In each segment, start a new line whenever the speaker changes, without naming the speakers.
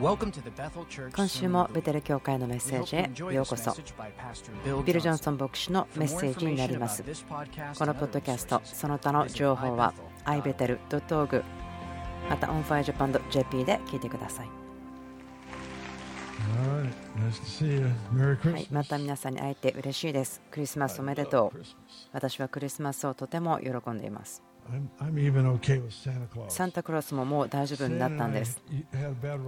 今週もベテル教会のメッセージへようこそビル・ジョンソン牧師のメッセージになりますこのポッドキャストその他の情報は ibetel.org また onfirejapan.jp で聞いてくださいはい、また皆さんに会えて嬉しいです。クリスマスおめでとう。私はクリスマスをとても喜んでいます。サンタクロースももう大丈夫になったんです。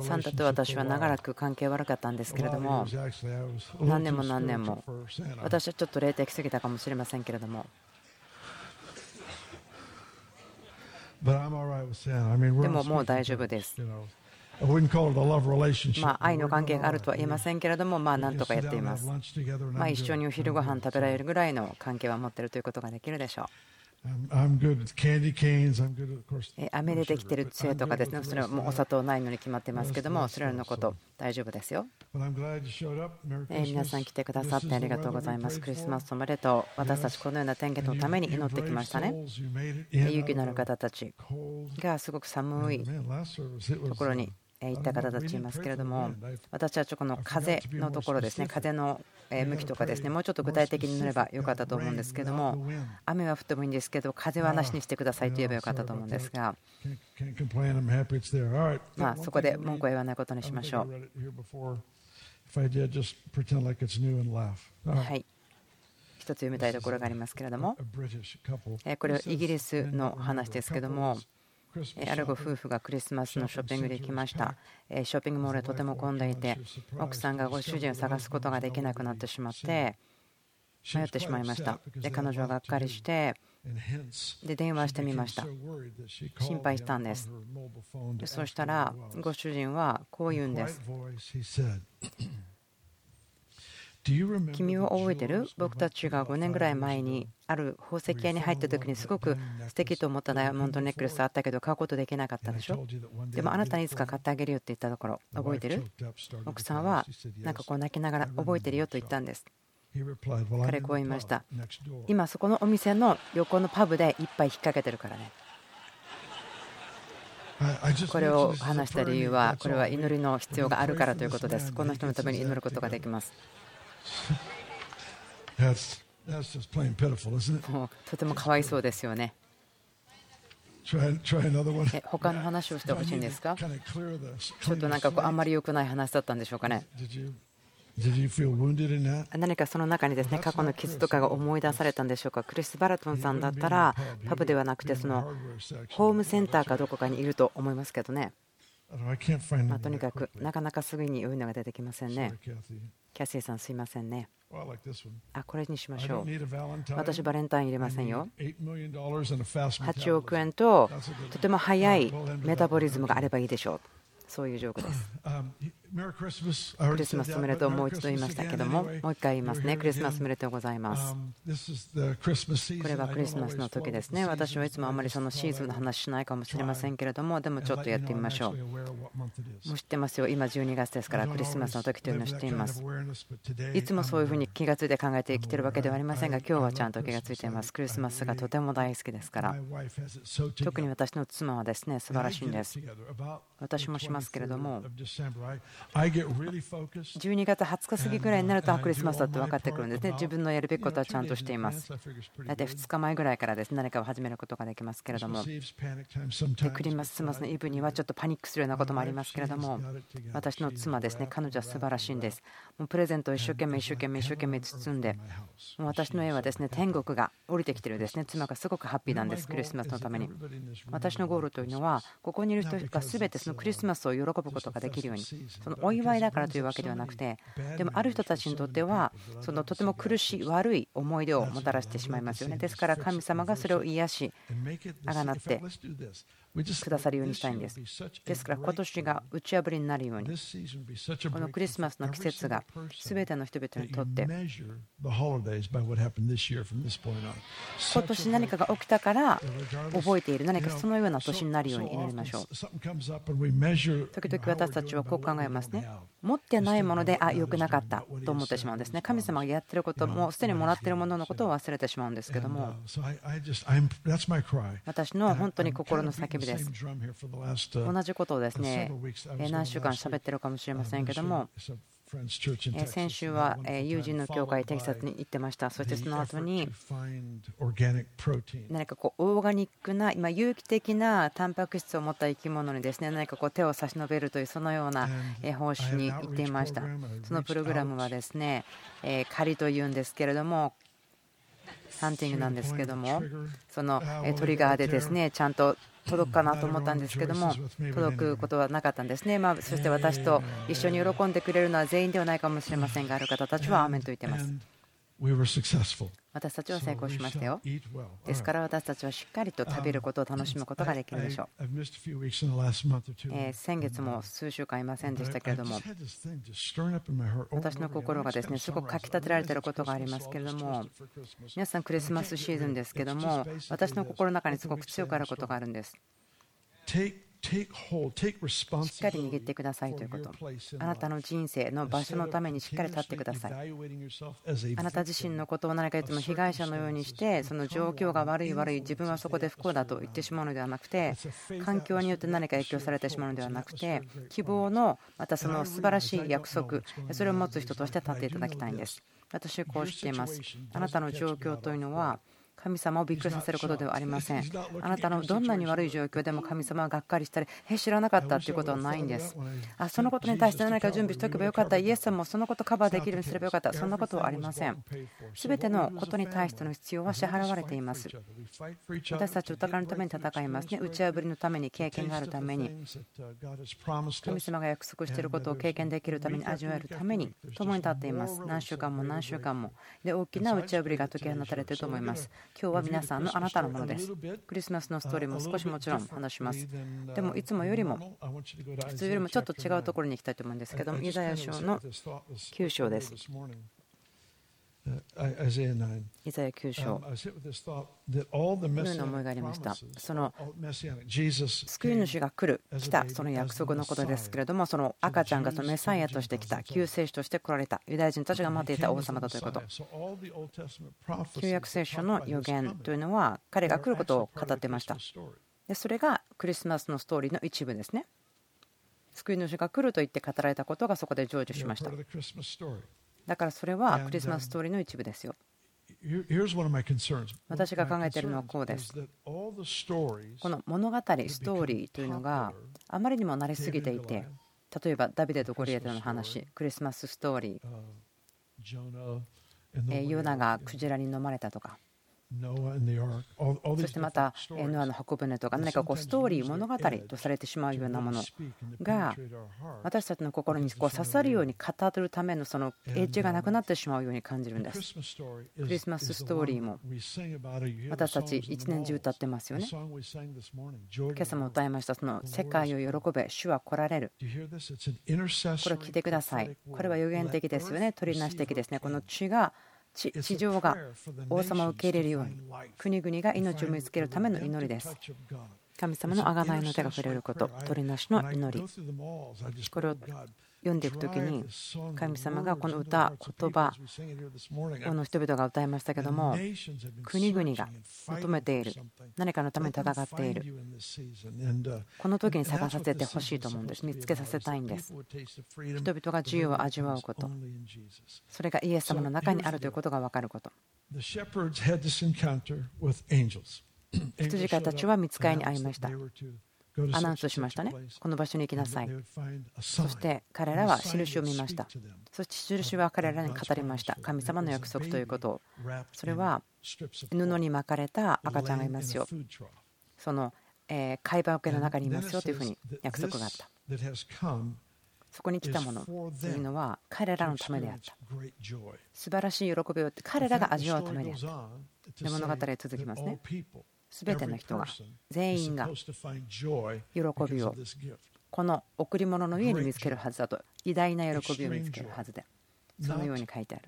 サンタと私は長らく関係悪かったんですけれども、何年も何年も、私はちょっと霊的すぎたかもしれませんけれども、でももう大丈夫です。まあ、愛の関係があるとは言いませんけれども、まあ、なんとかやっています。まあ、一緒にお昼ご飯食べられるぐらいの関係は持っているということができるでしょう。飴でできている杖とかですね、それはもうお砂糖ないのに決まってますけども、それらのこと大丈夫ですよ。皆さん来てくださってありがとうございます。クリスマスおめでとう。私たちこのような天気のために祈ってきましたね。勇気のある方たちがすごく寒いところに行った方たちいますけれども、私はこの風のところですね、風の向きとかですね、もうちょっと具体的に塗ればよかったと思うんですけども、雨は降ってもいいんですけど、風はなしにしてくださいと言えばよかったと思うんですが、まあそこで文句は言わないことにしましょう。はい一つ読みたいところがありますけれども、これはイギリスの話ですけども、あるご夫婦がクリスマスのショッピングで行きました。ショッピングモールとても混んでいて、奥さんがご主人を探すことができなくなってしまって、迷ってしまいました。で、彼女はがっかりして、で電話してみました。心配したんです。そしたら、ご主人はこう言うんです。君を覚えてる？僕たちが5年ぐらい前にある宝石屋に入った時にすごく素敵と思ったダイヤモンドネックレスあったけど買うことできなかったでしょ？でもあなたにいつか買ってあげるよって言ったところ覚えてる？奥さんはなんかこう泣きながら覚えてるよと言ったんです。彼こう言いました。今そこのお店の横のパブで一杯引っ掛けてるからね。これを話した理由はこれは祈りの必要があるからということです。この人のために祈ることができます もうとてもかわいそうですよね。他の話をしてほしいんですか？ちょっとなんかこうあんまり良くない話だったんでしょうかね。何かその中にですね過去の傷とかが思い出されたんでしょうか？クリス・バラトンさんだったらパブではなくてそのホームセンターかどこかにいると思いますけどね。まあ、とにかくなかなかすぐにいうのが出てきませんね。キャシーさんすいませんね。あ、これにしましょう。私、バレンタイン入れませんよ。8億円ととても速いメタボリズムがあればいいでしょう。そういうジョークです。クリスマスおめでとうもう一度言いましたけども、もう一回言いますね。クリスマスおめでとうございます。これはクリスマスの時ですね。私はいつもあまりそのシーズンの話しないかもしれませんけれども、でもちょっとやってみましょう。もう知ってますよ。今12月ですから、クリスマスの時というのを知っています。いつもそういうふうに気がついて考えて生きてるわけではありませんが、今日はちゃんと気がついています。クリスマスがとても大好きですから。特に私の妻はですね、素晴らしいんです。私もしますけれども、12月20日過ぎぐらいになるとクリスマスだって分かってくるんですね。自分のやるべきことはちゃんとしています。大体2日前ぐらいからです何かを始めることができますけれども、クリスマスのイブにはちょっとパニックするようなこともありますけれども、私の妻ですね、彼女は素晴らしいんです。もうプレゼントを一生懸命、一生懸命、一生懸命包んで、もう私の家はですね天国が降りてきてるですね。妻がすごくハッピーなんです、クリスマスのために。私のゴールというのは、ここにいる人が全てそのクリスマスを喜ぶことができるように、そのお祝いだからというわけではなくて、でもある人たちにとっては、そのとても苦しい、悪い思い出をもたらしてしまいますよね。ですから神様がそれを癒し、あがなってくださるようにしたいんです。ですから今年が打ち破りになるように、このクリスマスの季節が全ての人々にとって、今年何かが起きたから覚えている、何かそのような年になるように祈りましょう。時々私たちはこう考えますね。持ってないもので、あ、良くなかったと思ってしまうんですね。神様がやってることも、すでにもらっているもののことを忘れてしまうんですけども、私の本当に心の叫びびです。同じことをですね何週間喋ってるかもしれませんけども先週は友人の教会テキサスに行ってました。そしてその後に何かこうオーガニックな今有機的なタンパク質を持った生き物にですね何かこう手を差し伸べるというそのような方針に行っていました。そのプログラムはですね仮というんですけれどもハンティングなんですけどもそのトリガーでですねちゃんと届くかなと思ったんですけども届くことはなかったんですね、まあ、そして私と一緒に喜んでくれるのは全員ではないかもしれませんがある方たちはアーメンと言っています私たちは成功しましたよ。ですから私たちはしっかりと食べることを楽しむことができるでしょう。先月も数週間いませんでしたけれども。私の心がですねすごくかき立てられていることがありますけれども。皆さんクリスマスシーズンですけども私の心の中にすごく強くあることがあるんですしっかり握ってくださいということ。あなたの人生の場所のためにしっかり立ってください。あなた自身のことを何か言っても被害者のようにして、その状況が悪い悪い、自分はそこで不幸だと言ってしまうのではなくて、環境によって何か影響されてしまうのではなくて、希望のまたその素晴らしい約束、それを持つ人として立っていただきたいんです。私、こうしています。あなたの状況というのは、神様をびっくりさせることではありません。あなたのどんなに悪い状況でも神様はがっかりしたり、え、知らなかったということはないんです。あそのことに対して何か準備しておけばよかった、イエス様もそのことカバーできるようにすればよかった、そんなことはありません。すべてのことに対しての必要は支払われています。私たちお互いのために戦いますね。打ち破りのために、経験があるために、神様が約束していることを経験できるために、味わえるために、共に立っています。何週間も何週間も。で、大きな打ち破りが解き放たれていると思います。今日は皆さんのあなたのものです。クリスマスのストーリーも少しもちろん話します。でもいつもよりも普通よりもちょっと違うところに行きたいと思うんですけども、イザヤ書の9章です。イザヤ9章。のような思いがありました。その救い主が来る、来た、その約束のことですけれども、その赤ちゃんがそのメサイアとして来た、救世主として来られた、ユダヤ人たちが待っていた王様だということ。旧約聖書の予言というのは、彼が来ることを語っていました。でそれがクリスマスのストーリーの一部ですね。救い主が来ると言って語られたことがそこで成就しました。だからそれはクリスマスストーリーの一部ですよ。私が考えているのはこうです。この物語、ストーリーというのがあまりにも慣れすぎていて、例えばダビデとゴリエテの話、クリスマスストーリー、ヨナがクジラに飲まれたとか、そしてまたノアの箱舟とか何かこうストーリー物語とされてしまうようなものが私たちの心にこう刺さるように語るためのそのエッジがなくなってしまうように感じるんです。クリスマスストーリーも。私たち一年中歌ってますよね。今朝も歌いました。その世界を喜べ主は来られる。これを聞いてください。これは予言的ですよね。取りなし的ですね。この血が地上が王様を受け入れるように国々が命を見つけるための祈りです神様の贖いの手が触れること取りなしの祈りこれを読んでいく時に神様がこの歌言葉この人々が歌いましたけども国々が求めている何かのために戦っている。この時に探させてほしいと思うんです。見つけさせたいんです。人々が自由を味わうこと。それがイエス様の中にあるということが分かること。羊飼いたちは見つかりに会いましたアナウンスしましたね。この場所に行きなさい。そして彼らは印を見ました。そして印は彼らに語りました。神様の約束ということを。それは布に巻かれた赤ちゃんがいますよ。その貝羽桶の中にいますよというふうに約束があった。そこに来たものというのは彼らのためであった。素晴らしい喜びを彼らが味わうためであった。で物語は続きますね。すべての人が全員が喜びをこの贈り物の上に見つけるはずだと偉大な喜びを見つけるはずでそのように書いてある。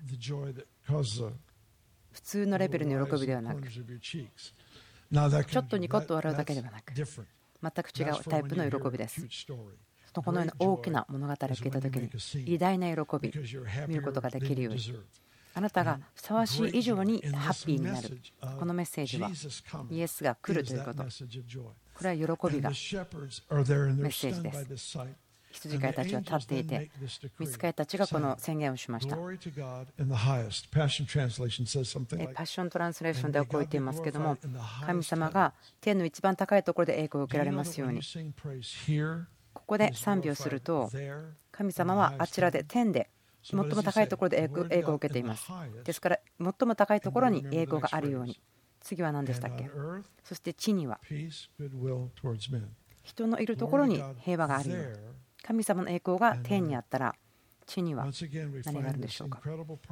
普通のレベルの喜びではなくちょっとニコッと笑うだけではなく全く違うタイプの喜びです。このような大きな物語を聞いた時に偉大な喜び見ることができるようにああなたがふさわしい以上にハッピーになる。このメッセージはイエスが来るということ。これは喜びがメッセージです。羊飼いたちは立っていて、見つかいたちがこの宣言をしました。パッショントランスレーションではこう言っていますけども、神様が天の一番高いところで栄光を受けられますように。ここで賛美をすると、神様はあちらで天で最も高いところで栄光を受けています。ですから、最も高いところに栄光があるように。次は何でしたっけ？そして地には。人のいるところに平和があるように。神様の栄光が天にあったら地には何があるんでしょうか？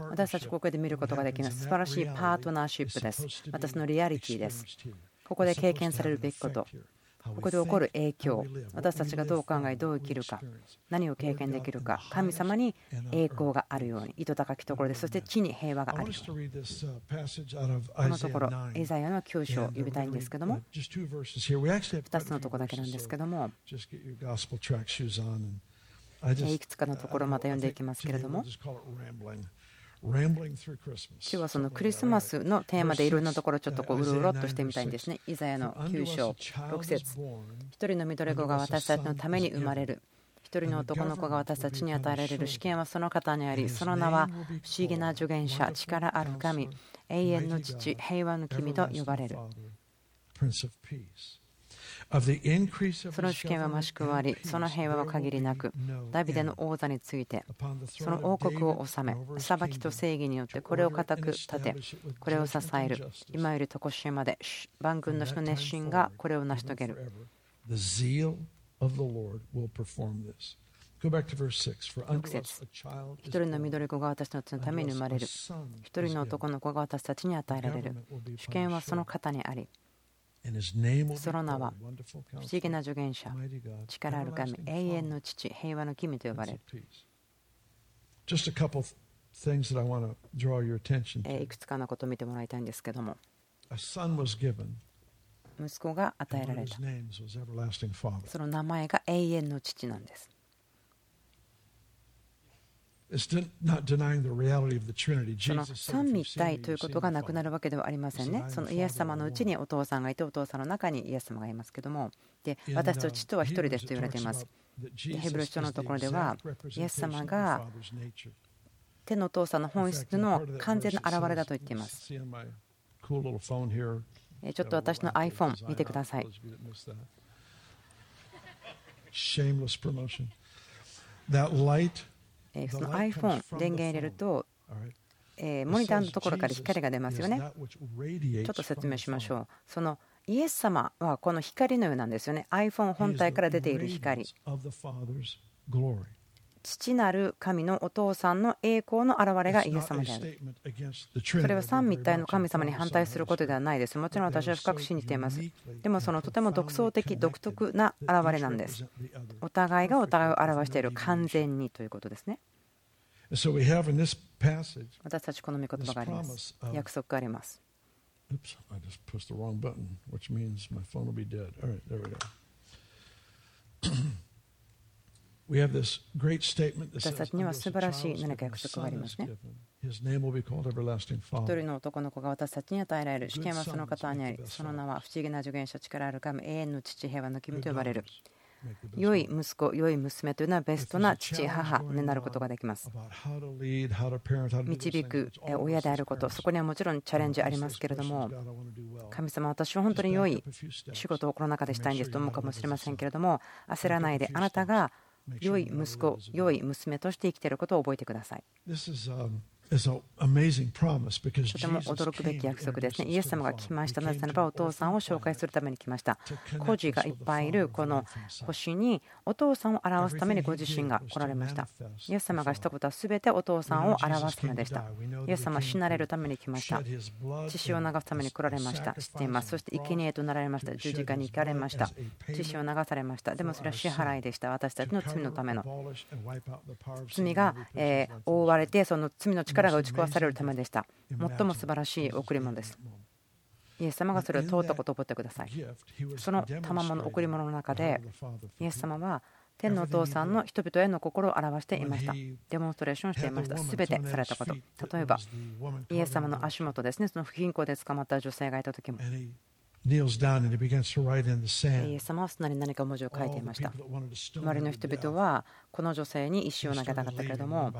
私たちここで見ることができます。素晴らしいパートナーシップです。私のリアリティです。ここで経験されるべきことここで起こる影響私たちがどう考えどう生きるか何を経験できるか神様に栄光があるように糸高きところでそして地に平和があるように。このところエザヤの9章を読みたいんですけども2つのところだけなんですけどもいくつかのところまた読んでいきますけれども今日はそのクリスマスのテーマでいろんなところちょっとこううろうろっとしてみたいんですね。イザヤの9章6節一人の緑子が私たちのために生まれる。一人の男の子が私たちに与えられる試験はその方にあり、その名は不思議な助言者、力ある神、永遠の父、平和の君と呼ばれる。その主権は増し加わり、その平和は限りなく、ダビデの王座について、その王国を治め、裁きと正義によってこれを固く立て、これを支える、今より常しえまで、万軍の主の熱心がこれを成し遂げる。6節一人の緑子が私たちのために生まれる。一人の男の子が私たちに与えられる。主権はその方にあり。その名は不思議な助言者、力ある神、永遠の父、平和の君と呼ばれる。いくつかのことを見てもらいたいんですけども、息子が与えられた。その名前が永遠の父なんです。その三位一体ということがなくなるわけではありませんね。そのイエス様のうちにお父さんがいて、お父さんの中にイエス様がいますけども、で私と父とは一人ですと言われています。ヘブル書のところでは、イエス様が天のお父さんの本質の完全な現れだと言っています。ちょっと私の iPhone 見てください。Light その iPhone 電源入れるとえモニターのところから光が出ますよね。ちょっと説明しましょう。そのイエス様はこの光のようなんですよね。iPhone 本体から出ている光。父なる神のお父さんの栄光の現れがイエス様である。それは三位一体の神様に反対することではないです。もちろん私は深く信じています。でもそのとても独創的、独特な現れなんです。お互いがお互いを表している完全にということですね。私たちこの御言葉があります。約束があります。Oops, I just pushed the wrong button, which means my phone will be dead. All right, there we go. 私たちには素晴らしい何か約束がありますね。一人の男の子が私たちに与えられる。主権はその方にあり、その名は不思議な助言者、力ある神、永遠の父、平和の君と呼ばれる。良い息子、良い娘というのはベストな父、母になることができます。導く親であること、そこにはもちろんチャレンジありますけれども、神様、私は本当に良い仕事をこの中でしたいんですと思うかもしれませんけれども、焦らないで、あなたが良い息子、良い娘として生きていることを覚えてください。とても驚くべき約束ですね。イエス様が来ました。なぜならばお父さんを紹介するために来ました。孤児がいっぱいいるこの星にお父さんを表すためにご自身が来られました。イエス様がしたことは全てお父さんを表すためでした。イエス様は死なれるために来ました。血潮を流すために来られました。知っています。そして生贄となられました。十字架に行かれました。血潮を流されました。でもそれは支払いでした。私たちの罪のための。罪が覆われてその罪の力力が打ち壊されるためでした。最も素晴らしい贈り物です。イエス様がそれを通ったことを覚えてください。その賜物の贈り物の中で、イエス様は天のお父さんの人々への心を表していましたデモンストレーションしていましたすべてされたこと例えばイエス様の足元ですねその不貧困で捕まった女性がいた時もイエス様は砂に何か文字を書いていました。周りの人々はこの女性に石を投げたかったけれども、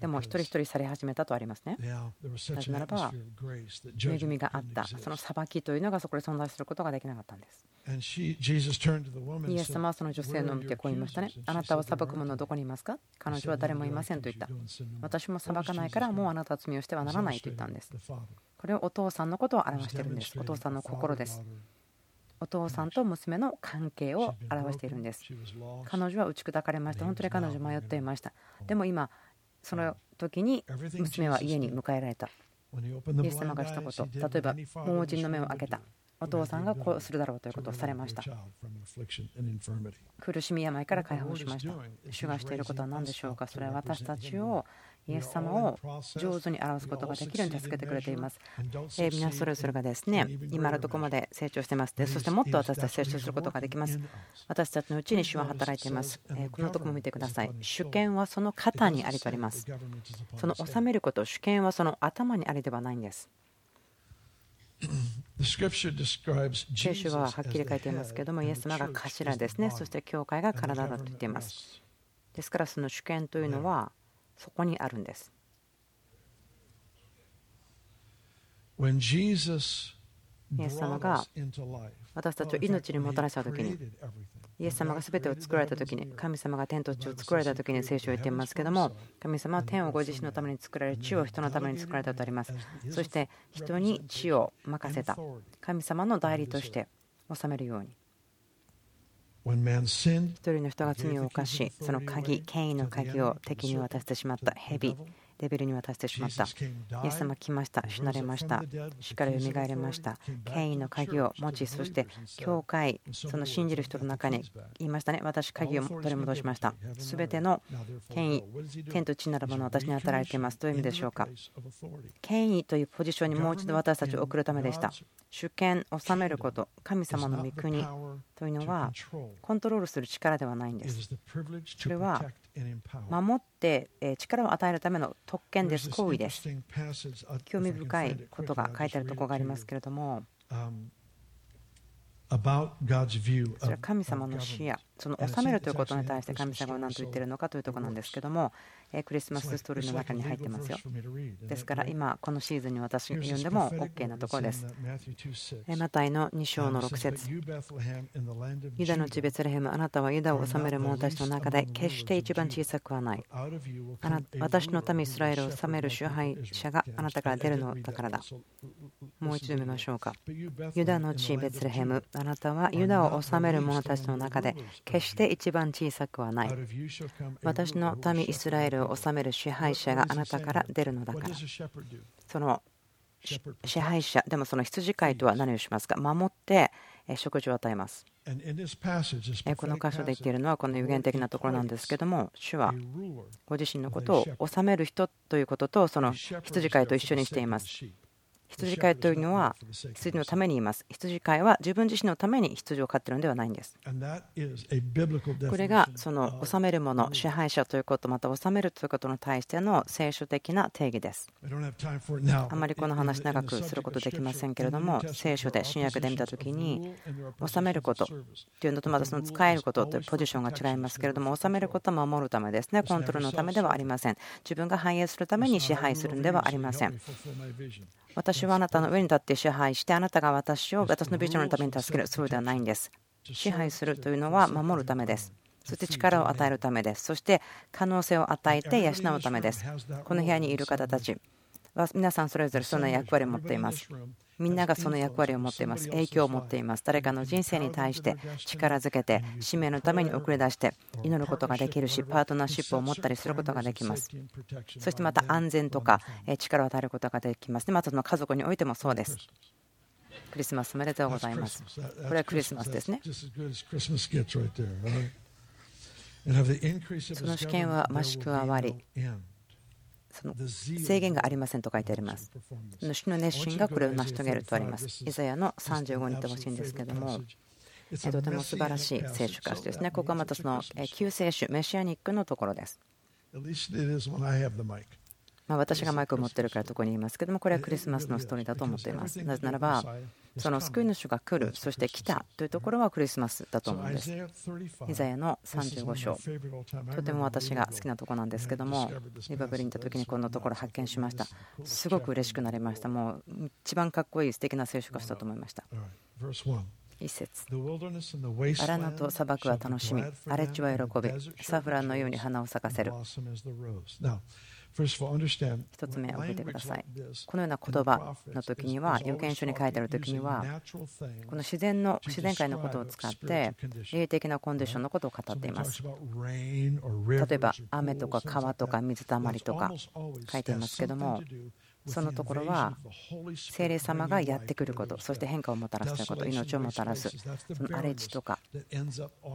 でも一人一人され始めたとありますね。なぜならば、恵みがあった、その裁きというのがそこで存在することができなかったんです。イエス様はその女性の見てこう言いましたね。あなたは裁く者どこにいますか？彼女は誰もいませんと言った。私も裁かないからもうあなたは罪をしてはならないと言ったんです。これはお父さんのことを表しているんです。お父さんの心です。お父さんと娘の関係を表しているんです。彼女は打ち砕かれました。本当に彼女迷っていました。でも今、その時に娘は家に迎えられた。イエス様がしたこと、例えば盲人の目を開けた。お父さんがこうするだろうということをされました。苦しみ病から解放しました。主がしていることは何でしょうか？それは私たちをイエス様を上手に表すことができるように助けてくれています。え、皆それぞれがですね今のところまで成長してますでそしてもっと私たち成長することができます。私たちのうちに主は働いています。えこのところも見てください。主権はその肩にありとあります。その治めること、主権はその頭にありではないんです。聖書ははっきり書いていますけども、イエス様が頭ですね、そして教会が体だと言っています。ですから、その主権というのはそこにあるんです。イエス様が私たちを命にもたらしたときに、イエス様が全てを作られたときに、神様が天と地を作られたときに聖書を言っていますけども、神様は天をご自身のために作られ、地を人のために作られたとあります。そして人に地を任せた、神様の代理として治めるように。一人の人が罪を犯し、その鍵、権威の鍵を敵に渡してしまった蛇。レベルに渡してしまった。イエス様来ました。死なれました。死からよみがえりました。権威の鍵を持ち、そして教会、その信じる人の中に言いましたね。私、鍵を取り戻しました。すべての権威、天と地なるもの私に与えられています。どういう意味でしょうか？権威というポジションにもう一度私たちを送るためでした。主権、治めること、神様の御国というのはコントロールする力ではないんです。それは守って力を与えるための特権です、行為です。興味深いことが書いてあるところがありますけれども、それは神様の視野、その治めるということに対して神様は何と言っているのかというところなんですけども、クリスマスストーリーの中に入ってますよ。ですから今、このシーズンに私が読んでも OK なところです。マタイの2章の6節ユダの地ベツレヘム、あなたはユダを治める者たちの中で決して一番小さくはない。あな私の民イスラエルを治める支配者があなたから出るのだからだ。もう一度見ましょうか。ユダの地ベツレヘム、あなたはユダを治める者たちの中で決して一番小さくはない。私の民イスラエルを治める支配者があなたから出るのだから。その支配者、でもその羊飼いとは何をしますか？守って食事を与えます。この箇所で言っているのはこの有限的なところなんですけども主はご自身のことを治める人ということとその羊飼いと一緒にしています。羊飼いというのは羊のためにいます。羊飼いは自分自身のために羊を飼っているのではないんです。これがその治めるもの、支配者ということ、また治めるということに対しての聖書的な定義です。あまりこの話長くすることできませんけれども、聖書で新約で見たときに、治めることというのとまたその使えることというポジションが違いますけれども、治めることは守るためですね、コントロールのためではありません。自分が繁栄するために支配するのではありません。私はあなたの上に立って支配して、あなたが私を私のビジョンのために助ける、そうではないんです。支配するというのは守るためです。そして力を与えるためです。そして可能性を与えて養うためです。この部屋にいる方たちは皆さんそれぞれそんな役割を持っています。みんながその役割を持っています。影響を持っています。誰かの人生に対して力づけて、使命のために送り出して祈ることができるし、パートナーシップを持ったりすることができます。そしてまた安全とか力を与えることができます。またその家族においてもそうです。クリスマスおめでとうございます。これはクリスマスですね。その試験は増し加わり、その制限がありませんと書いてあります。主の熱心がこれを成し遂げるとあります。イザヤの35に言ってほしいんですけども、とても素晴らしい聖書箇所ですね。ここはまたその救世主、メシアニックのところです。まあ、私がマイクを持っているからとこに言いますけども、これはクリスマスのストーリーだと思っています。なぜならば、その救い主が来る、そして来たというところはクリスマスだと思うんです。イザヤの35章、とても私が好きなところなんですけども、リバブリに行った時にこんなところ発見しました。すごく嬉しくなりました。もう一番かっこいい素敵な聖書箇所だと思いました。一節荒野と砂漠は楽しみ、荒れ地は喜び、サフランのように花を咲かせる。一つ目を覚えてください。このような言葉の時には、預言書に書いてある時には、この自然の自然界のことを使って、霊的なコンディションのことを語っています。例えば、雨とか川とか水たまりとか書いていますけども、そのところは聖霊様がやってくることそして変化をもたらすということ命をもたらすその荒れ地とか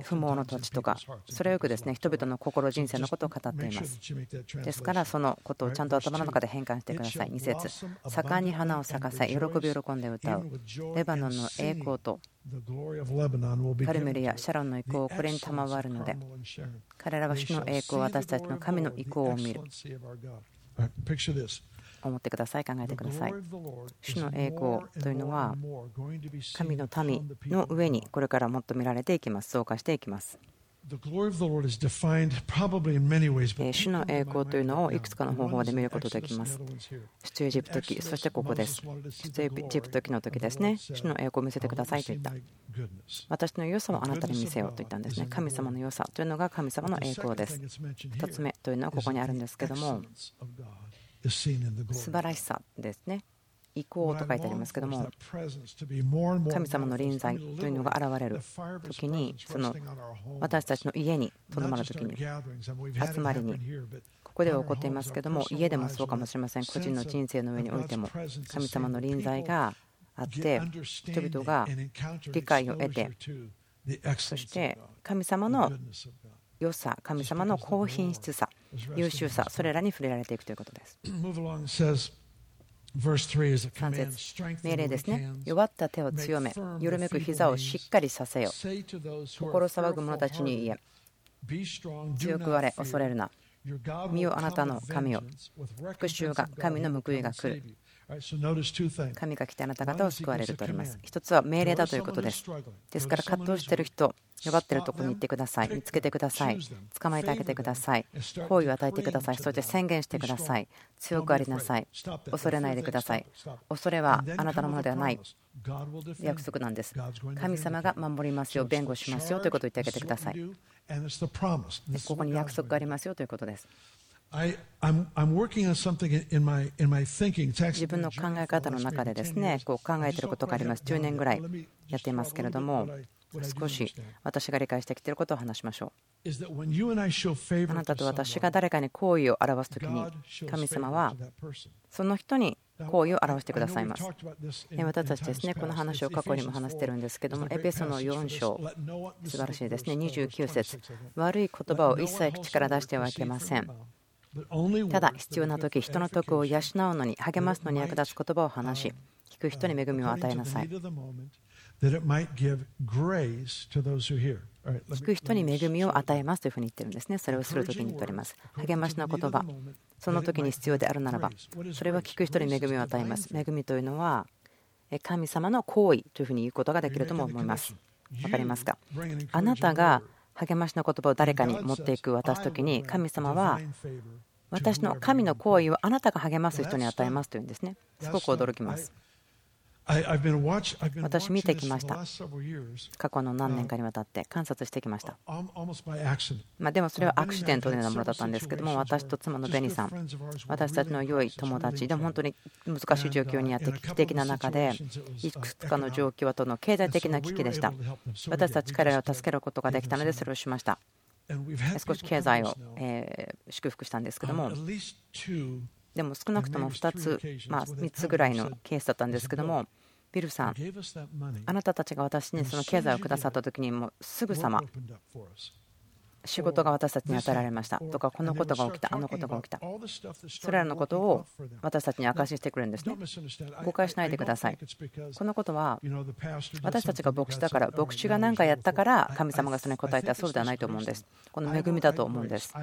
不毛の土地とかそれをよくですね人々の心人生のことを語っています。ですからそのことをちゃんと頭の中で変換してください。2節。盛んに花を咲かせ喜び喜んで歌う。レバノンの栄光とカルメルやシャロンの意向をこれに賜るので彼らは主の栄光私たちの神の意向を見る思ってください、考えてください。主の栄光というのは、神の民の上にこれからもっと見られていきます、増加していきます。主の栄光というのをいくつかの方法で見ることができます。出エジプト記、そしてここです。出エジプト記の時ですね、主の栄光を見せてくださいと言った。私の良さをあなたに見せようと言ったんですね。神様の良さというのが神様の栄光です。2つ目というのはここにあるんですけども、素晴らしさですね。意向と書いてありますけども神様の臨在というのが現れる時にその私たちの家にとどまる時に集まりにここでは起こっていますけども家でもそうかもしれません。個人の人生の上においても神様の臨在があって人々が理解を得てそして神様の良さ神様の高品質さ優秀さそれらに触れられていくということです。3節命令ですね。弱った手を強め、緩めく膝をしっかりさせよ。心騒ぐ者たちに言え、強く割れ、恐れるな。見よあなたの神を。復讐が、神の報いが来る。神が来てあなた方を救われるとあります。一つは命令だということです。ですから葛藤している人、弱っているところに行ってください。見つけてください。捕まえてあげてください。好意を与えてください。そして宣言してください。強くありなさい。恐れないでください。恐れはあなたのものではない。約束なんです。神様が守りますよ、弁護しますよということを言ってあげてください。ここに約束がありますよということです。自分の考え方の中でですねこう考えていることがあります。10年ぐらいやっていますけれども少し私が理解してきていることを話しましょう。あなたと私が誰かに好意を表すときに神様はその人に好意を表してくださいます。私たちですねこの話を過去にも話してるんですけどもエペソの4章素晴らしいですね。29節。悪い言葉を一切口から出してはいけませんただ必要な時人の徳を養うのに励ますのに役立つ言葉を話し聞く人に恵みを与えなさい。聞く人に恵みを与えますというふうに言ってるんですね。それをするときに言っております。励ましの言葉、その時に必要であるならば、それは聞く人に恵みを与えます。恵みというのは、神様の行為というふうに言うことができるとも思います。分かりますか？あなたが励ましの言葉を誰かに持っていく渡す時に神様は私の神の行為をあなたが励ます人に与えますというんですね。すごく驚きます私見てきました。過去の何年かにわたって観察してきました。までもそれはアクシデントのようなものだったんですけども私と妻のベニさん私たちの良い友達でも本当に難しい状況にあって危機的な中でいくつかの状況はとの経済的な危機でした。私たち彼らを助けることができたのでそれをしました。少し経済を祝福したんですけどもでも少なくとも2つ、まあ、3つぐらいのケースだったんですけども、ビルさん、あなたたちが私にその経済をくださった時にもすぐさま仕事が私たちに与えられました。とかこのことが起きたあのことが起きた。それらのことを私たちに明かししてくれるんですね。誤解しないでください。このことは私たちが牧師だから牧師が何かやったから神様がそれに答えたそうではないと思うんです。この恵みだと思うんです。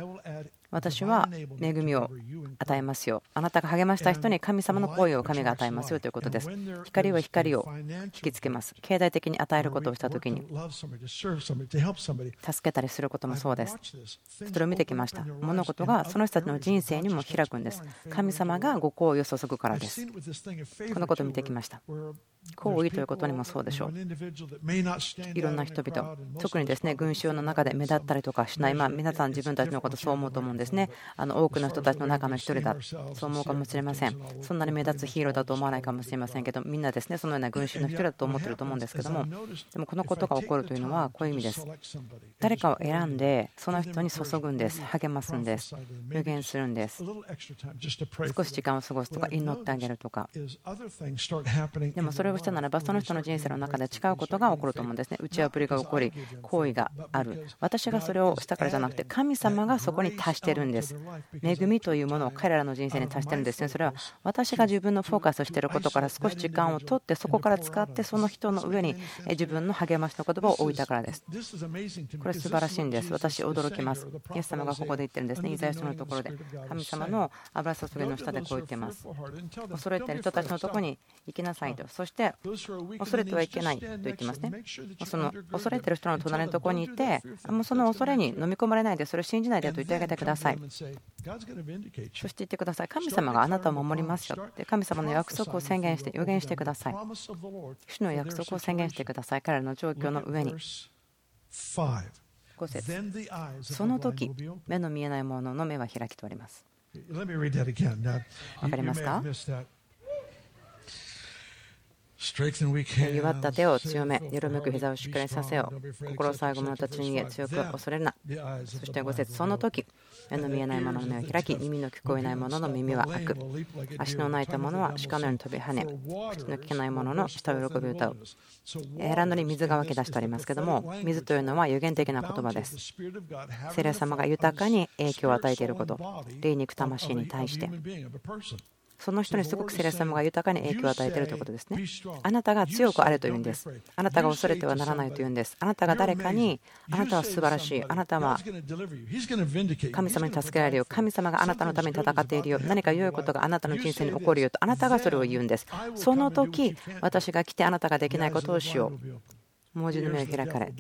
私は恵みを与えますよ。あなたが励ました人に神様の声を神が与えますよということです。光は光を引きつけます。経済的に与えることをした時に。助けたりすることもそうです。それを見てきました。物事がその人たちの人生にも開くんです。神様がご好意を注ぐからです。このことを見てきました好意ということにもそうでしょう。いろんな人々。特にですね群衆の中で目立ったりとかしない。まあ皆さん自分たちのことそう思うと思うんですね。あの多くの人たちの中の一人だ。そう思うかもしれません。そんなに目立つヒーローだと思わないかもしれませんけどみんなですねそのような群衆の一人だと思ってると思うんですけどもでもこのことが起こるというのはこういう意味です。誰かを選んでその人に注ぐんです励ますんです予言するんです。少し時間を過ごすとか祈ってあげるとか。でもそれをしたならばその人の人生の中で違うことが起こると思うんですね。打ち破りが起こり行為がある。私がそれをしたからじゃなくて神様がそこに達してるんです。恵みというものを彼らの人生に達してるんですね。それは私が自分のフォーカスしていることから少し時間を取ってそこから使ってその人の上に自分の励ましの言葉を置いたからです。これ素晴らしいんです。私驚きます。イエス様がここで言ってるんですね。イザヤ書のところで。神様の油注ぎの下でこう言ってます。恐れている人たちのところに行きなさいと。そして恐れてはいけないと言ってますね。その恐れている人の隣のところにいてもうその恐れに飲み込まれないでそれを信じないでと言ってあげてください。そして言ってください。神様があなたを守りますよって。神様の約束を宣言して予言してください。主の約束を宣言してください。彼らの状況の上に。5節。その時目の見えないものの目は開きとあります。わかりますか弱った手を強め、緩めく膝をしっかりさせよう。心最後の立ち逃げ、強く恐れるな。そして5節その時、目の見えないもの目を開き、耳の聞こえないもの耳は開く。足の泣いたものは鹿のように飛び跳ね、口の聞けないものの舌を喜び歌う。ランドに水が湧き出してありますけども、水というのは有限的な言葉です。聖霊様が豊かに影響を与えていること、霊肉魂に対して。その人にすごく聖霊様が豊かに影響を与えているということですね。あなたが強くあれというんです。あなたが恐れてはならないというんです。あなたが誰かに、あなたは素晴らしい。あなたは神様に助けられるよ。神様があなたのために戦っているよ。何か良いことがあなたの人生に起こるよと、あなたがそれを言うんです。その時、私が来てあなたができないことをしよう。文字の目を開かれ、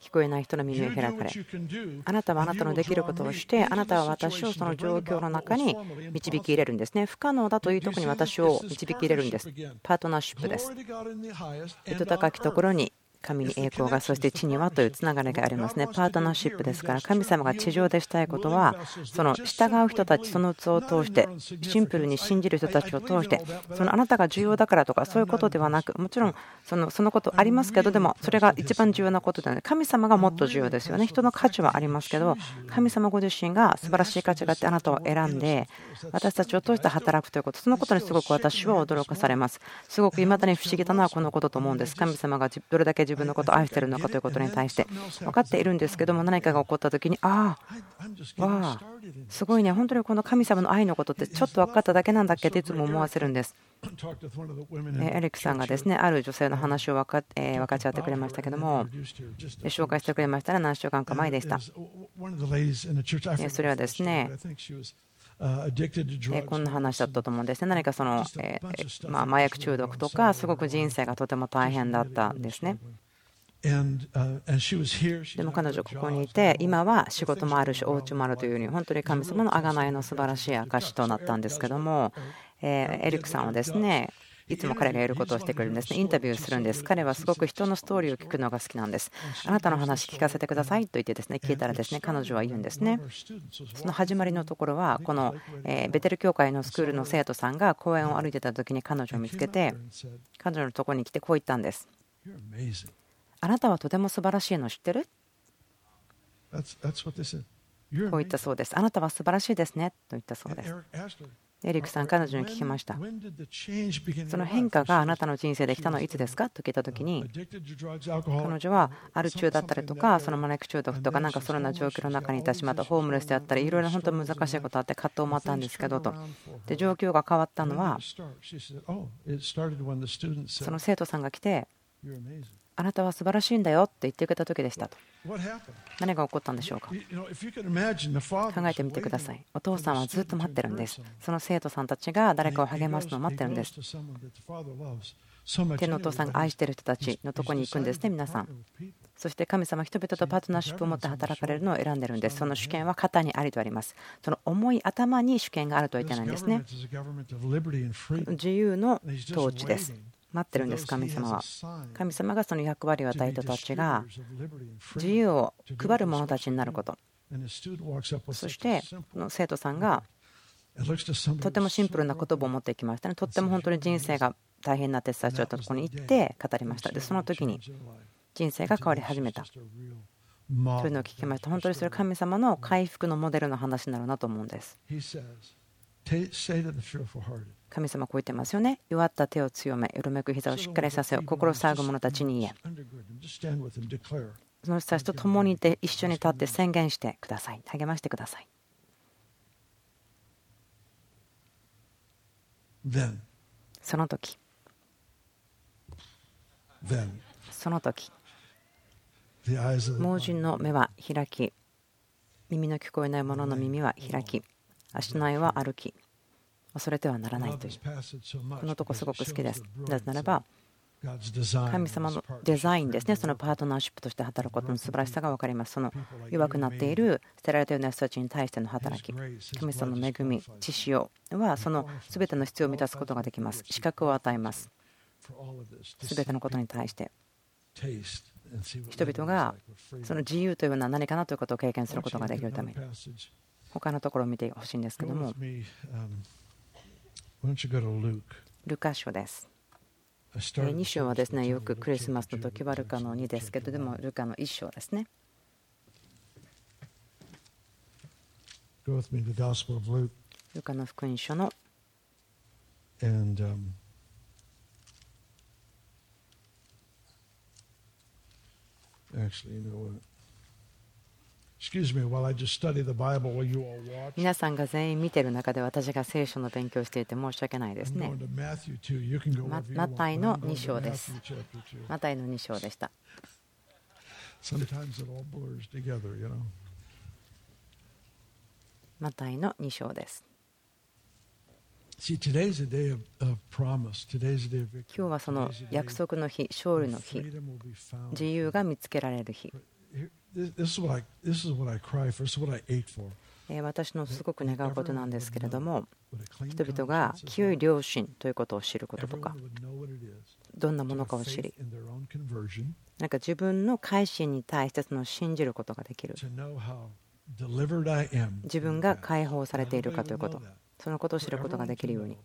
聞こえない人の耳を開かれ、あなたはあなたのできることをして、あなたは私をその状況の中に導き入れるんですね。不可能だというところに私を導き入れるんです。パートナーシップです。糸高きところに神に栄光が、そして地にはというつながりがありますね。パートナーシップですから、神様が地上でしたいことは、その従う人たち、その器を通して、シンプルに信じる人たちを通して、そのあなたが重要だからとか、そういうことではなく、もちろんそのそのことありますけど、でもそれが一番重要なことではない。神様がもっと重要ですよね。人の価値はありますけど、神様ご自身が素晴らしい価値があって、あなたを選んで、私たちを通して働くということ、そのことにすごく私は驚かされます。すごく未だに不思議だな、このことと思うんです。神様がどれだけ自分のことを愛しているのかということに対して分かっているんですけども何かが起こった時にああわあすごいね本当にこの神様の愛のことってちょっと分かっただけなんだっけっていつも思わせるんです。エリックさんがですねある女性の話を分か,、え分かち合ってくれましたけども紹介してくれましたら何週間か前でした。それはですねこんな話だったと思うんですね。何かその、えま麻薬中毒とか、すごく人生がとても大変だったんですね。でも彼女ここにいて今は仕事もあるしお家もあるというように本当に神様の贖いの素晴らしい証となったんですけどもエリックさんはですねいつも彼がやることをしてくれるんですね。インタビューするんです。彼はすごく人のストーリーを聞くのが好きなんです。あなたの話聞かせてくださいと言ってですね聞いたらですね彼女は言うんですね。その始まりのところはこのベテル教会のスクールの生徒さんが公園を歩いてた時に彼女を見つけて彼女のところに来てこう言ったんです。あなたはとても素晴らしいの知ってる？こう言ったそうです。あなたは素晴らしいですねと言ったそうです。エリックさん、彼女に聞きました。その変化があなたの人生できたのはいつですか？と聞いたときに、彼女はアル中だったりとか、そのマネック中毒とか、なんかそのような状況の中にいたしまった、ホームレスであったり、いろいろ本当に難しいことあって、葛藤もあったんですけどと。で、状況が変わったのは、その生徒さんが来て、あなたは素晴らしいんだよって言ってくれた時でしたと。何が起こったんでしょうか？考えてみてください。お父さんはずっと待ってるんです。その生徒さんたちが誰かを励ますのを待ってるんです。天のお父さんが愛している人たちのとこに行くんですね、皆さん。そして神様、人々とパートナーシップを持って働かれるのを選んでるんです。その主権は肩にありとあります。その重い頭に主権があるとは言ってないんですね。自由の統治です。待ってるんです、神様は。神様がその役割を与えた人たちが自由を配る者たちになること。そして、の生徒さんがとてもシンプルな言葉を持ってきましたね。とっても本当に人生が大変な手伝いをとこに行って語りました。で、その時に人生が変わり始めた。というのを聞きました。本当にそれ神様の回復のモデルの話になるなと思うんです。神様こう言ってますよね。弱った手を強め、よろめく膝をしっかりさせよ。心騒ぐ者たちに言え。その人たちと共にいて一緒に立って宣言してください。励ましてください。その時。その時。盲人の目は開き耳の聞こえない者の耳は開き足の愛は歩き恐れてはならないというこのとこすごく好きですなぜならば神様のデザインですね、そのパートナーシップとして働くことの素晴らしさが分かります。その弱くなっている捨てられたような人たちに対しての働き、神様の恵み、知識をはその全ての必要を満たすことができます。資格を与えます。全てのことに対して。人々がその自由というのは何かなということを経験することができるために。他のところを見てほしいんですけども。ルカ書です。2章はですねよくクリスマスの時はルカの2ですけどでもルカの1章ですね。ルカの福音書の皆さんが全員見ている中で私が聖書の勉強をしていて申し訳ないですね。マタイの2章です。マタイの2章でした。マタイの2章です。今日はその約束の日、勝利の日、自由が見つけられる日。私のすごく願うことなんですけれども人々が清い良心ということを知ることとかどんなものかを知りなんか自分の改心に対してその信じることができる。自分が解放されているかということ。そのことを知ることができるように。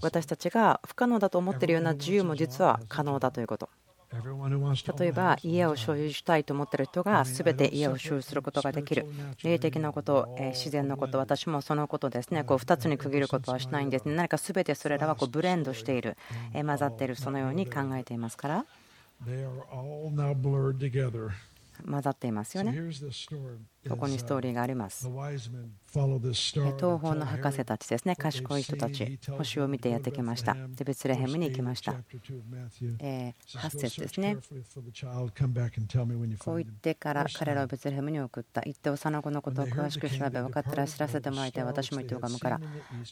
私たちが不可能だと思っているような自由も実は可能だということ例えば家を所有したいと思っている人が全て家を所有することができる。霊的なこと自然のこと私もそのことですね。こう2つに区切ることはしないんですね。何か全てそれらはこうブレンドしている。混ざっているそのように考えていますから混ざっていますよね。ここにストーリーがあります。東方の博士たちですね、賢い人たち、星を見てやってきました。で、ベツレヘムに行きました。え8節ですね。こう言ってから彼らをベツレヘムに送った。言って幼子のことを詳しく調べ、分かったら知らせてもらいたい。私も言って拝むから。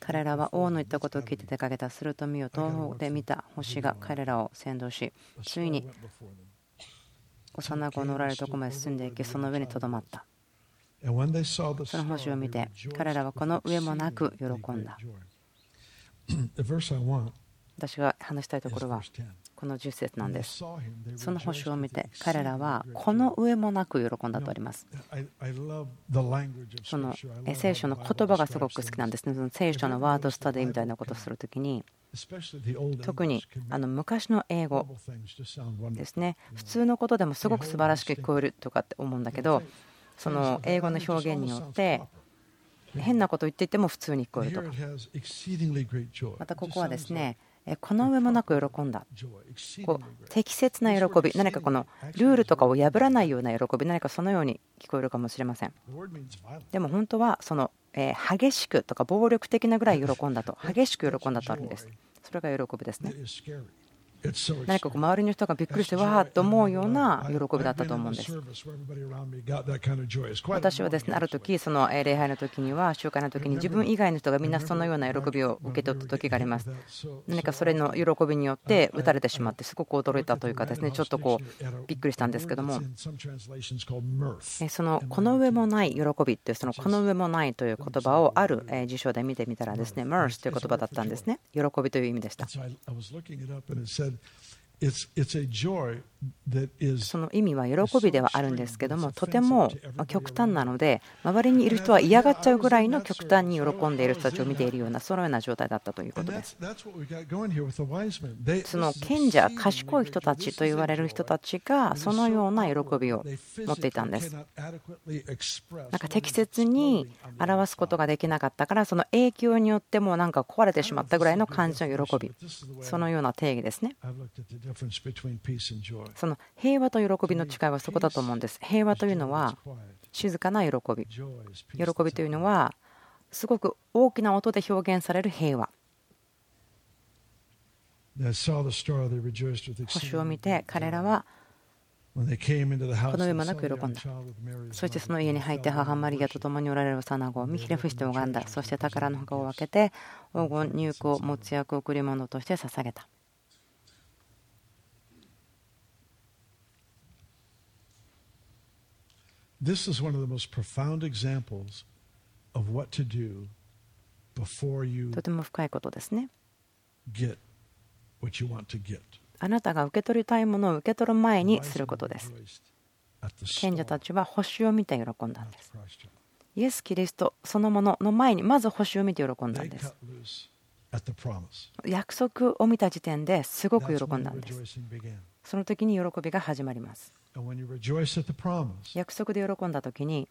彼らは王の言ったことを聞いて出かけた。すると見よ、東方で見た星が彼らを先導し、ついに幼子のおられるところまで進んでいき、その上にとどまった。その星を見て、彼らはこの上もなく喜んだ。私が話したいところは、この10節なんです。その星を見て、彼らはこの上もなく喜んだとあります。その聖書の言葉がすごく好きなんですね。その聖書のワードスタディみたいなことをするときに、特にあの昔の英語ですね普通のことでもすごく素晴らしく聞こえるとかって思うんだけどその英語の表現によって変なこと言っていても普通に聞こえるとかまたここはですねこの上もなく喜んだ。こう適切な喜び何かこのルールとかを破らないような喜び何かそのように聞こえるかもしれません。でも本当はその激しくとか暴力的なぐらい喜んだと激しく喜んだとあるんです。それが喜びですね。何かこう周りの人がびっくりしてわーっと思うような喜びだったと思うんです。私はですねある時その礼拝の時には集会の時に自分以外の人がみんなそのような喜びを受け取った時があります。何かそれの喜びによって打たれてしまってすごく驚いたというかですねちょっとこうびっくりしたんですけどもそのこの上もない喜びっていうそのこの上もないという言葉をある辞書で見てみたらですね MERS という言葉だったんですね喜びという意味でした。said, その意味は喜びではあるんですけどもとても極端なので周りにいる人は嫌がっちゃうぐらいの極端に喜んでいる人たちを見ているようなそのような状態だったということです。その賢者賢い人たちと言われる人たちがそのような喜びを持っていたんです。なんか適切に表すことができなかったからその影響によってもなんか壊れてしまったぐらいの感じの喜び。そのような定義ですねその平和と喜びの違いはそこだと思うんです。平和というのは静かな喜び。喜びというのはすごく大きな音で表現される平和。星を見て彼らはこの上もなく喜んだ。そしてその家に入って母マリアと共におられる幼子を見ひれ伏して拝んだ。そして宝の墓を開けて黄金、入香、持つ薬、贈り物として捧げた。
This is one of the most profound examples of what to do before you
とても深いことですね。
get what you want to get.
あなたが受け取りたいものを受け取る前にすることです。賢者たちは星を見て喜んだんです。イエス・キリストそのものの前にまず星を見て喜んだんです。約束を見た時点ですごく喜んだんです。その時に喜びが始まります。約束で喜んだ時に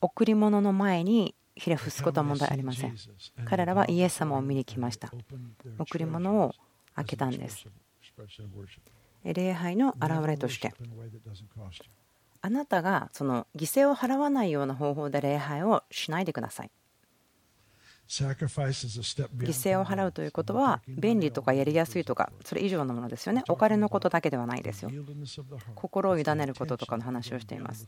贈り物の前にひれ伏すことは問題ありません。彼らはイエス様を見に来ました。贈り物を開けたんです。礼拝の表れとしてあなたがその犠牲を払わないような方法で礼拝をしないでください。犠牲を払うということは便利とかやりやすいとかそれ以上のものですよね。お金のことだけではないですよ。心を委ねることとかの話をしています。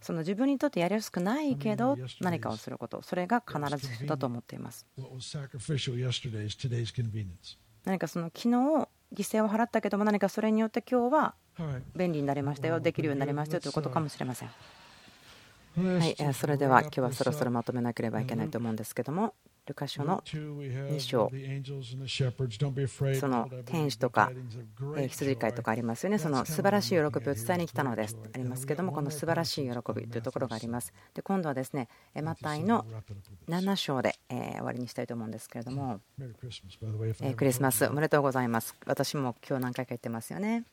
その自分にとってやりやすくないけど何かをすることそれが必ず必要だと思っています。何かその昨日犠牲を払ったけども何かそれによって今日は便利になりましたよできるようになりましたよということかもしれませんはい、それでは今日はそろそろまとめなければいけないと思うんですけども、ルカ書の2章、その天使とか羊飼いとかありますよね、その素晴らしい喜びを伝えに来たのですありますけども、この素晴らしい喜びというところがあります。で今度はですね、マタイの7章で終わりにしたいと思うんですけれども、クリスマスおめでとうございます。私も今日何回か言ってますよね。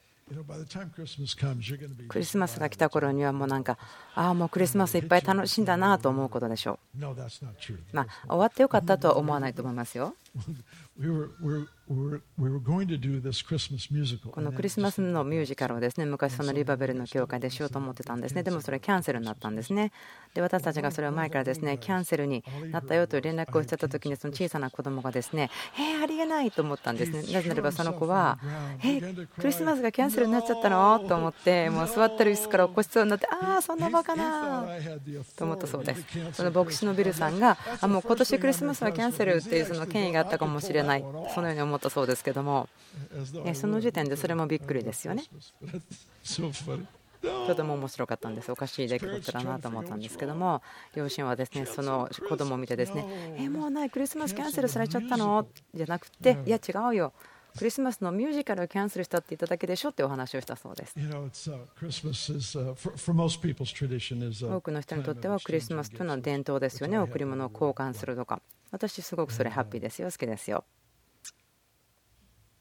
クリスマスが来た頃にはもうなんかああもうクリスマスいっぱい楽しんだなと思うことでしょう。まあ終わってよかったとは思わないと思いますよこのクリスマスのミュージカルをですね昔そのリバベルの教会でしようと思ってたんですね。でもそれキャンセルになったんですね。で私たちがそれを前からですねキャンセルになったよという連絡をしちゃった時にその小さな子供がですねえー、ありえないと思ったんです。ねなぜならばその子はえクリスマスがキャンセルになっちゃったの？と思ってもう座ってる椅子から起こしそうになってああそんなバカなと思ったそうです。その牧師のビルさんがあもう今年クリスマスはキャンセルっていうその権威があったかもしれない。そのように思ったそうですけどもその時点でそれもびっくりですよね。とても面白かったんです。おかしい出来事だなと思ったんですけども、両親はですねその子供を見てですね、え、もうない、クリスマスキャンセルされちゃったの？じゃなくて、いや、違うよ。クリスマスのミュージカルをキャンセルしたって言っただけでしょってお話をしたそうです。多くの人にとってはクリスマスというのは伝統ですよね。贈り物を交換するとか。私、すごくそれハッピーですよ。好きですよ。
But this Christmas, I want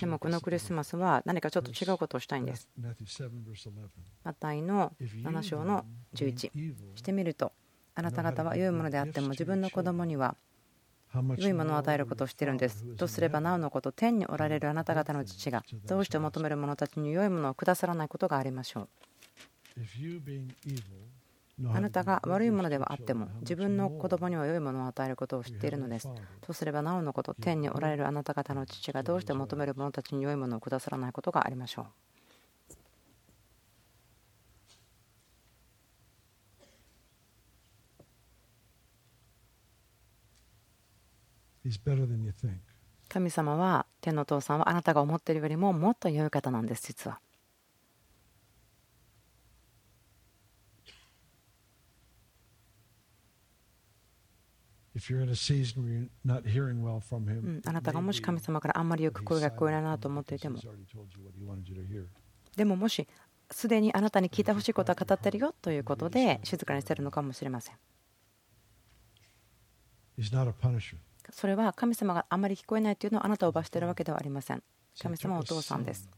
でもこのクリスマスは何かちょっと違うことをしたいんです。
Matthew 7, verse 11.
マタイの
If you
7章の
being
11
evil,
してみるとあなた方は良いものであっても自分の子供には良いものを与えることをしているんです。とすればなおのこと天におられるあなた方の父がどうして求める者たちに良いものをくださらないことがありましょう。あなたが悪いものではあっても自分の子供には良いものを与えることを知っているのです。とすればなおのこと天におられるあなた方の父がどうして求める者たちに良いものをくださらないことがありましょう。神様は天のお父さんはあなたが思っているよりももっと良い方なんです実は。う
him,
んあなたがもし神様からあんまりよく声が聞こえないなと思っていても.でももしすでにあなたに聞いてほしいことは語ってるよということで静かにしてるのかもしれません。
He's not a punisher.
それは神様があまり聞こえないというのをあなたを罰しているわけではありません。神様はお父さんです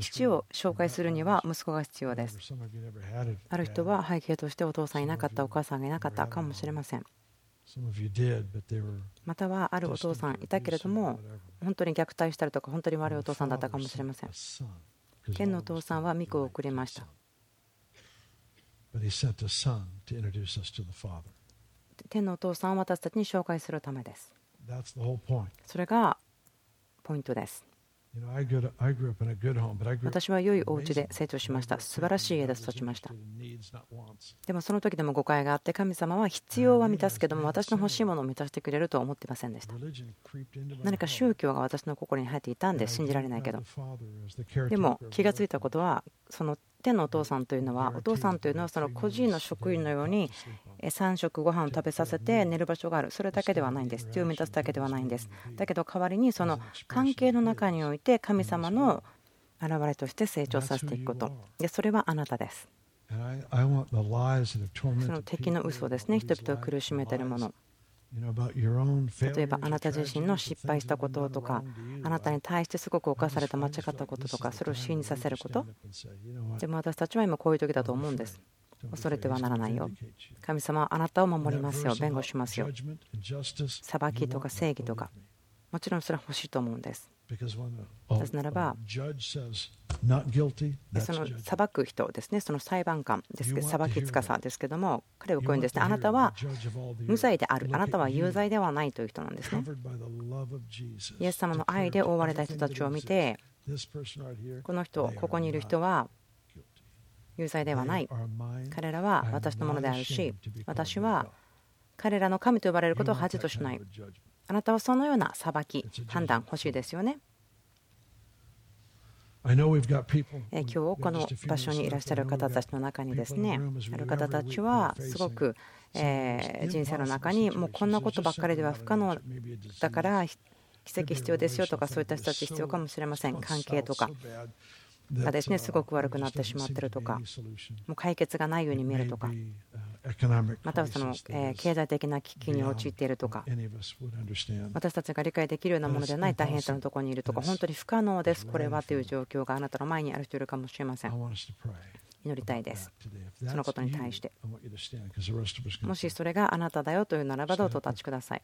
父を紹介するには息子が必要です。ある人は背景としてお父さんいなかった、お母さんがいなかったかもしれません。またはあるお父さんいたけれども、本当に虐待したりとか、本当に悪いお父さんだったかもしれません。県のお父さんはミクを送りました。天のお父さんを私たちに紹介するためです。それがポイントです。
You know, I grew, I grew up in a good home, but I grew up
私は良いお家で成長しました。素晴らしい家で育ちました。でもその時でも誤解があって神様は必要は満たすけども私の欲しいものを満たしてくれるとは思っていませんでした。何か宗教が私の心に入っていたんで信じられないけど。でも気がついたことはその天のお父さんというのはお父さんというのはその個人の職員のように3食ご飯を食べさせて寝る場所がある。それだけではないんです。必要を満たすだけではないんです。だけど代わりにその関係の中において神様の現れとして成長させていくこと。でそれはあなたです。その敵の嘘ですね。人々を苦しめているもの例えばあなた自身の失敗したこととかあなたに対してすごく犯された間違ったこととかそれを信じさせること？でも私たちは今こういう時だと思うんです。恐れてはならないよ。神様はあなたを守りますよ。弁護しますよ。裁きとか正義とかもちろんそれは欲しいと思うんです。なぜならばその裁く人ですね。その裁判官です。けど裁きつかさですけども彼はこういうんですね。あなたは無罪である。あなたは有罪ではないという人なんですね。イエス様の愛で覆われた人たちを見てこの人ここにいる人は有罪ではない。彼らは私のものであるし私は彼らの神と呼ばれることを恥としないあなたはそのような裁き判断欲しいですよね。今日この場所にいらっしゃる方たちの中にですねある方たちはすごくえ人生の中にもうこんなことばっかりでは不可能だから奇跡必要ですよとかそういった人たち必要かもしれません。関係とかがですねすごく悪くなってしまっているとかもう解決がないように見えるとかまたはその経済的な危機に陥っているとか私たちが理解できるようなものではない大変さのところにいるとか本当に不可能ですこれはという状況があなたの前にある人いるかもしれません。祈りたいです。そのことに対して。もしそれがあなただよというならばどうぞお立ちください。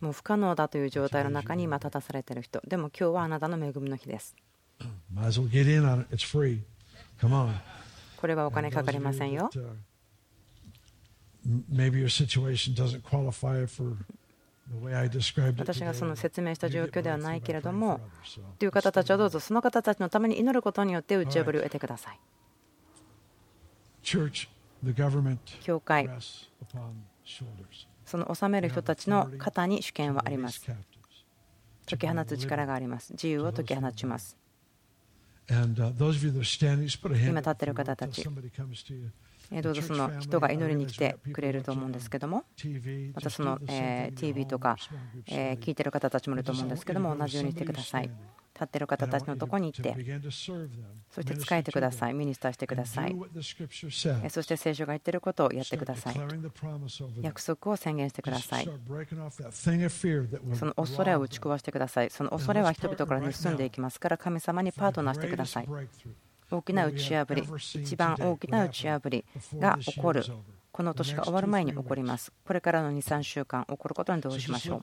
もう不可能だという状態の中に今立たされている人。でも今日はあなたの恵みの日です これはお金かかりませんよ。
Maybe your situation doesn't qualify for
私がその説明した状況ではないけれどもという方たちはどうぞその方たちのために祈ることによって打ち破りを得てください。教会その治める人たちの肩に主権はあります。解き放つ力があります。自由を解き放ちます今立っている方たちどうぞその人が祈りに来てくれると思うんですけども。またその TV とか聞いてる方たちもいると思うんですけども同じようにしてください。立ってる方たちのところに行ってそして使えてください。ミニスターしてください。そして聖書が言っていることをやってください。約束を宣言してください。その恐れを打ち壊してください。その恐れは人々から盗んでいきますから神様にパートナーしてください大きな打ち破り一番大きな打ち破りが起こるこの年が終わる前に起こります。これからの2、3週間起こることにどうしましょう。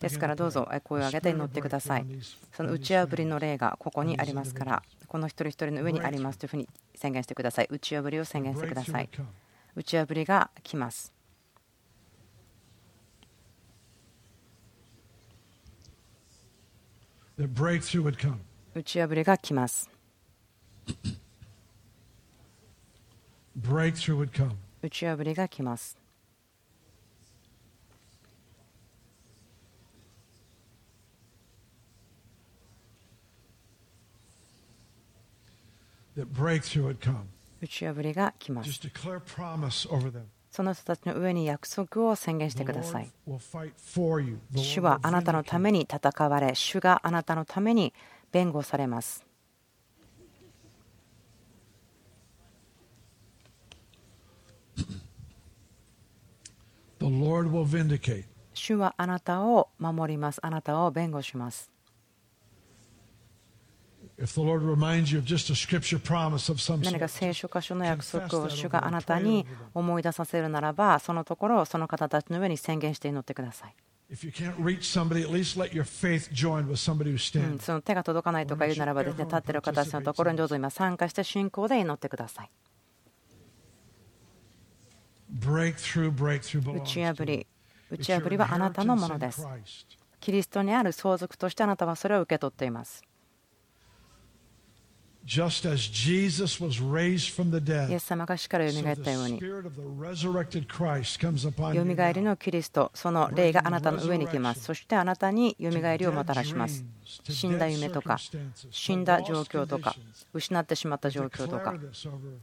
ですからどうぞ声を上げて祈ってください。その打ち破りの例がここにありますから、この一人一人の上にありますというふうに宣言してください。打ち破りを宣言してください。打ち破りが来ます。打ち破りが来ます。打ち破りが来ます。打ち破りが来ます。その人たちの上に約束を宣言してください。主はあなたのために戦われ、主があなたのために弁護されます。主はあなたを守ります。あなたを弁護します。何か聖書箇所の約束を主があなたに思い出させるならば、そのところをその方たちの上に宣言して祈ってください。その手が届かないとか言うならばですね、立っている方たちのところにどうぞ今参加して信仰で祈ってください。打ち破り、打ち破りはあなたのものです。キリストにある相続としてあなたはそれを受け取っています。イエス様が死からよみがえったように、よみがえりのキリスト、その霊があなたの上に来ます。そしてあなたによみがえりをもたらします。死んだ夢とか、死んだ状況とか、失ってしまった状況とか、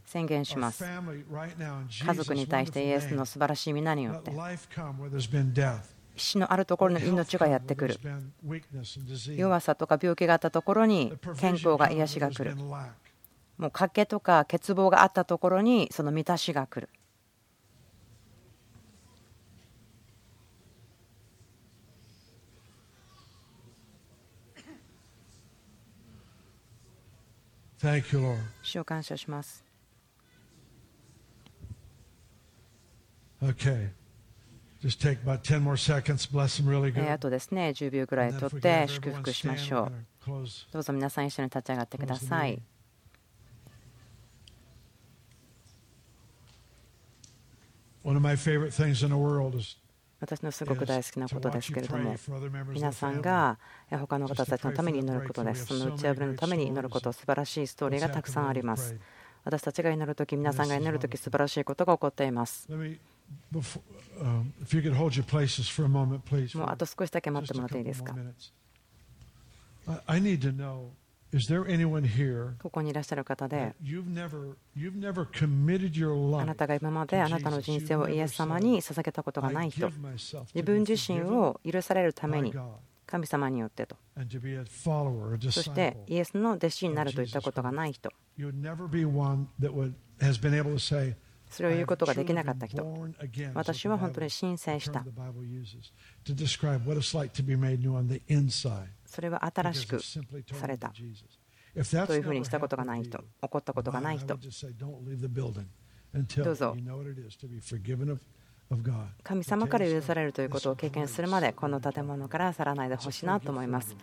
宣言します。家族に対してイエスの素晴らしい皆によって。死のあるところの命がやってくる弱さとか病気があったところに健康が癒しが来るもう賭けとか欠乏があったところにその満たしが来る主を感謝します。
Okay.
あとですね、10秒ぐらい取って祝福しましょう。どうぞ皆さん一緒に立ち上がってください。私のすごく大好きなことですけれども、皆さんが他の方たちのために祈ることです。その打ち破りのために祈ること、素晴らしいストーリーがたくさんあります。私たちが祈るとき、皆さんが祈るとき、素晴らしいことが起こっています。もうあと少しだけ待ってもらっていいですか。ここにいらっしゃる方で、あなたが今まであなたの人生をイエス様に捧げたことがない人、自分自身を許されるために、神様によってと、そしてイエスの弟子になるといったことがない人、それを言うことができなかった人。私は本当に申請した。それは新しくされた。というふうにしたことがない人。起こったことがない人。どうぞ。神様から許されるということを経験するまでこの建物から去らないでほしいなと思います。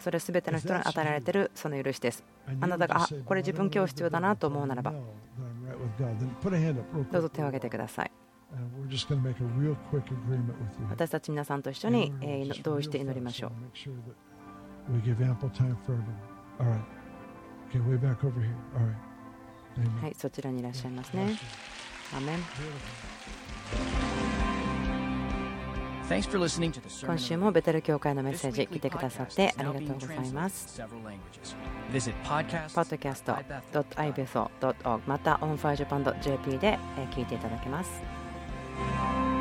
それすべての人に与えられているその許しです。あなたがあこれ自分今日必要だなと思うならばどうぞ手を挙げてください。私たち皆さんと一緒に同意して祈りましょう。はい、そちらにいらっしゃいますね。アメン
今週もベテル教会のメッセージ聞いてくださってありがとうございます。podcast.ibethel.org また onfirejapan.jp で聞いていただけます。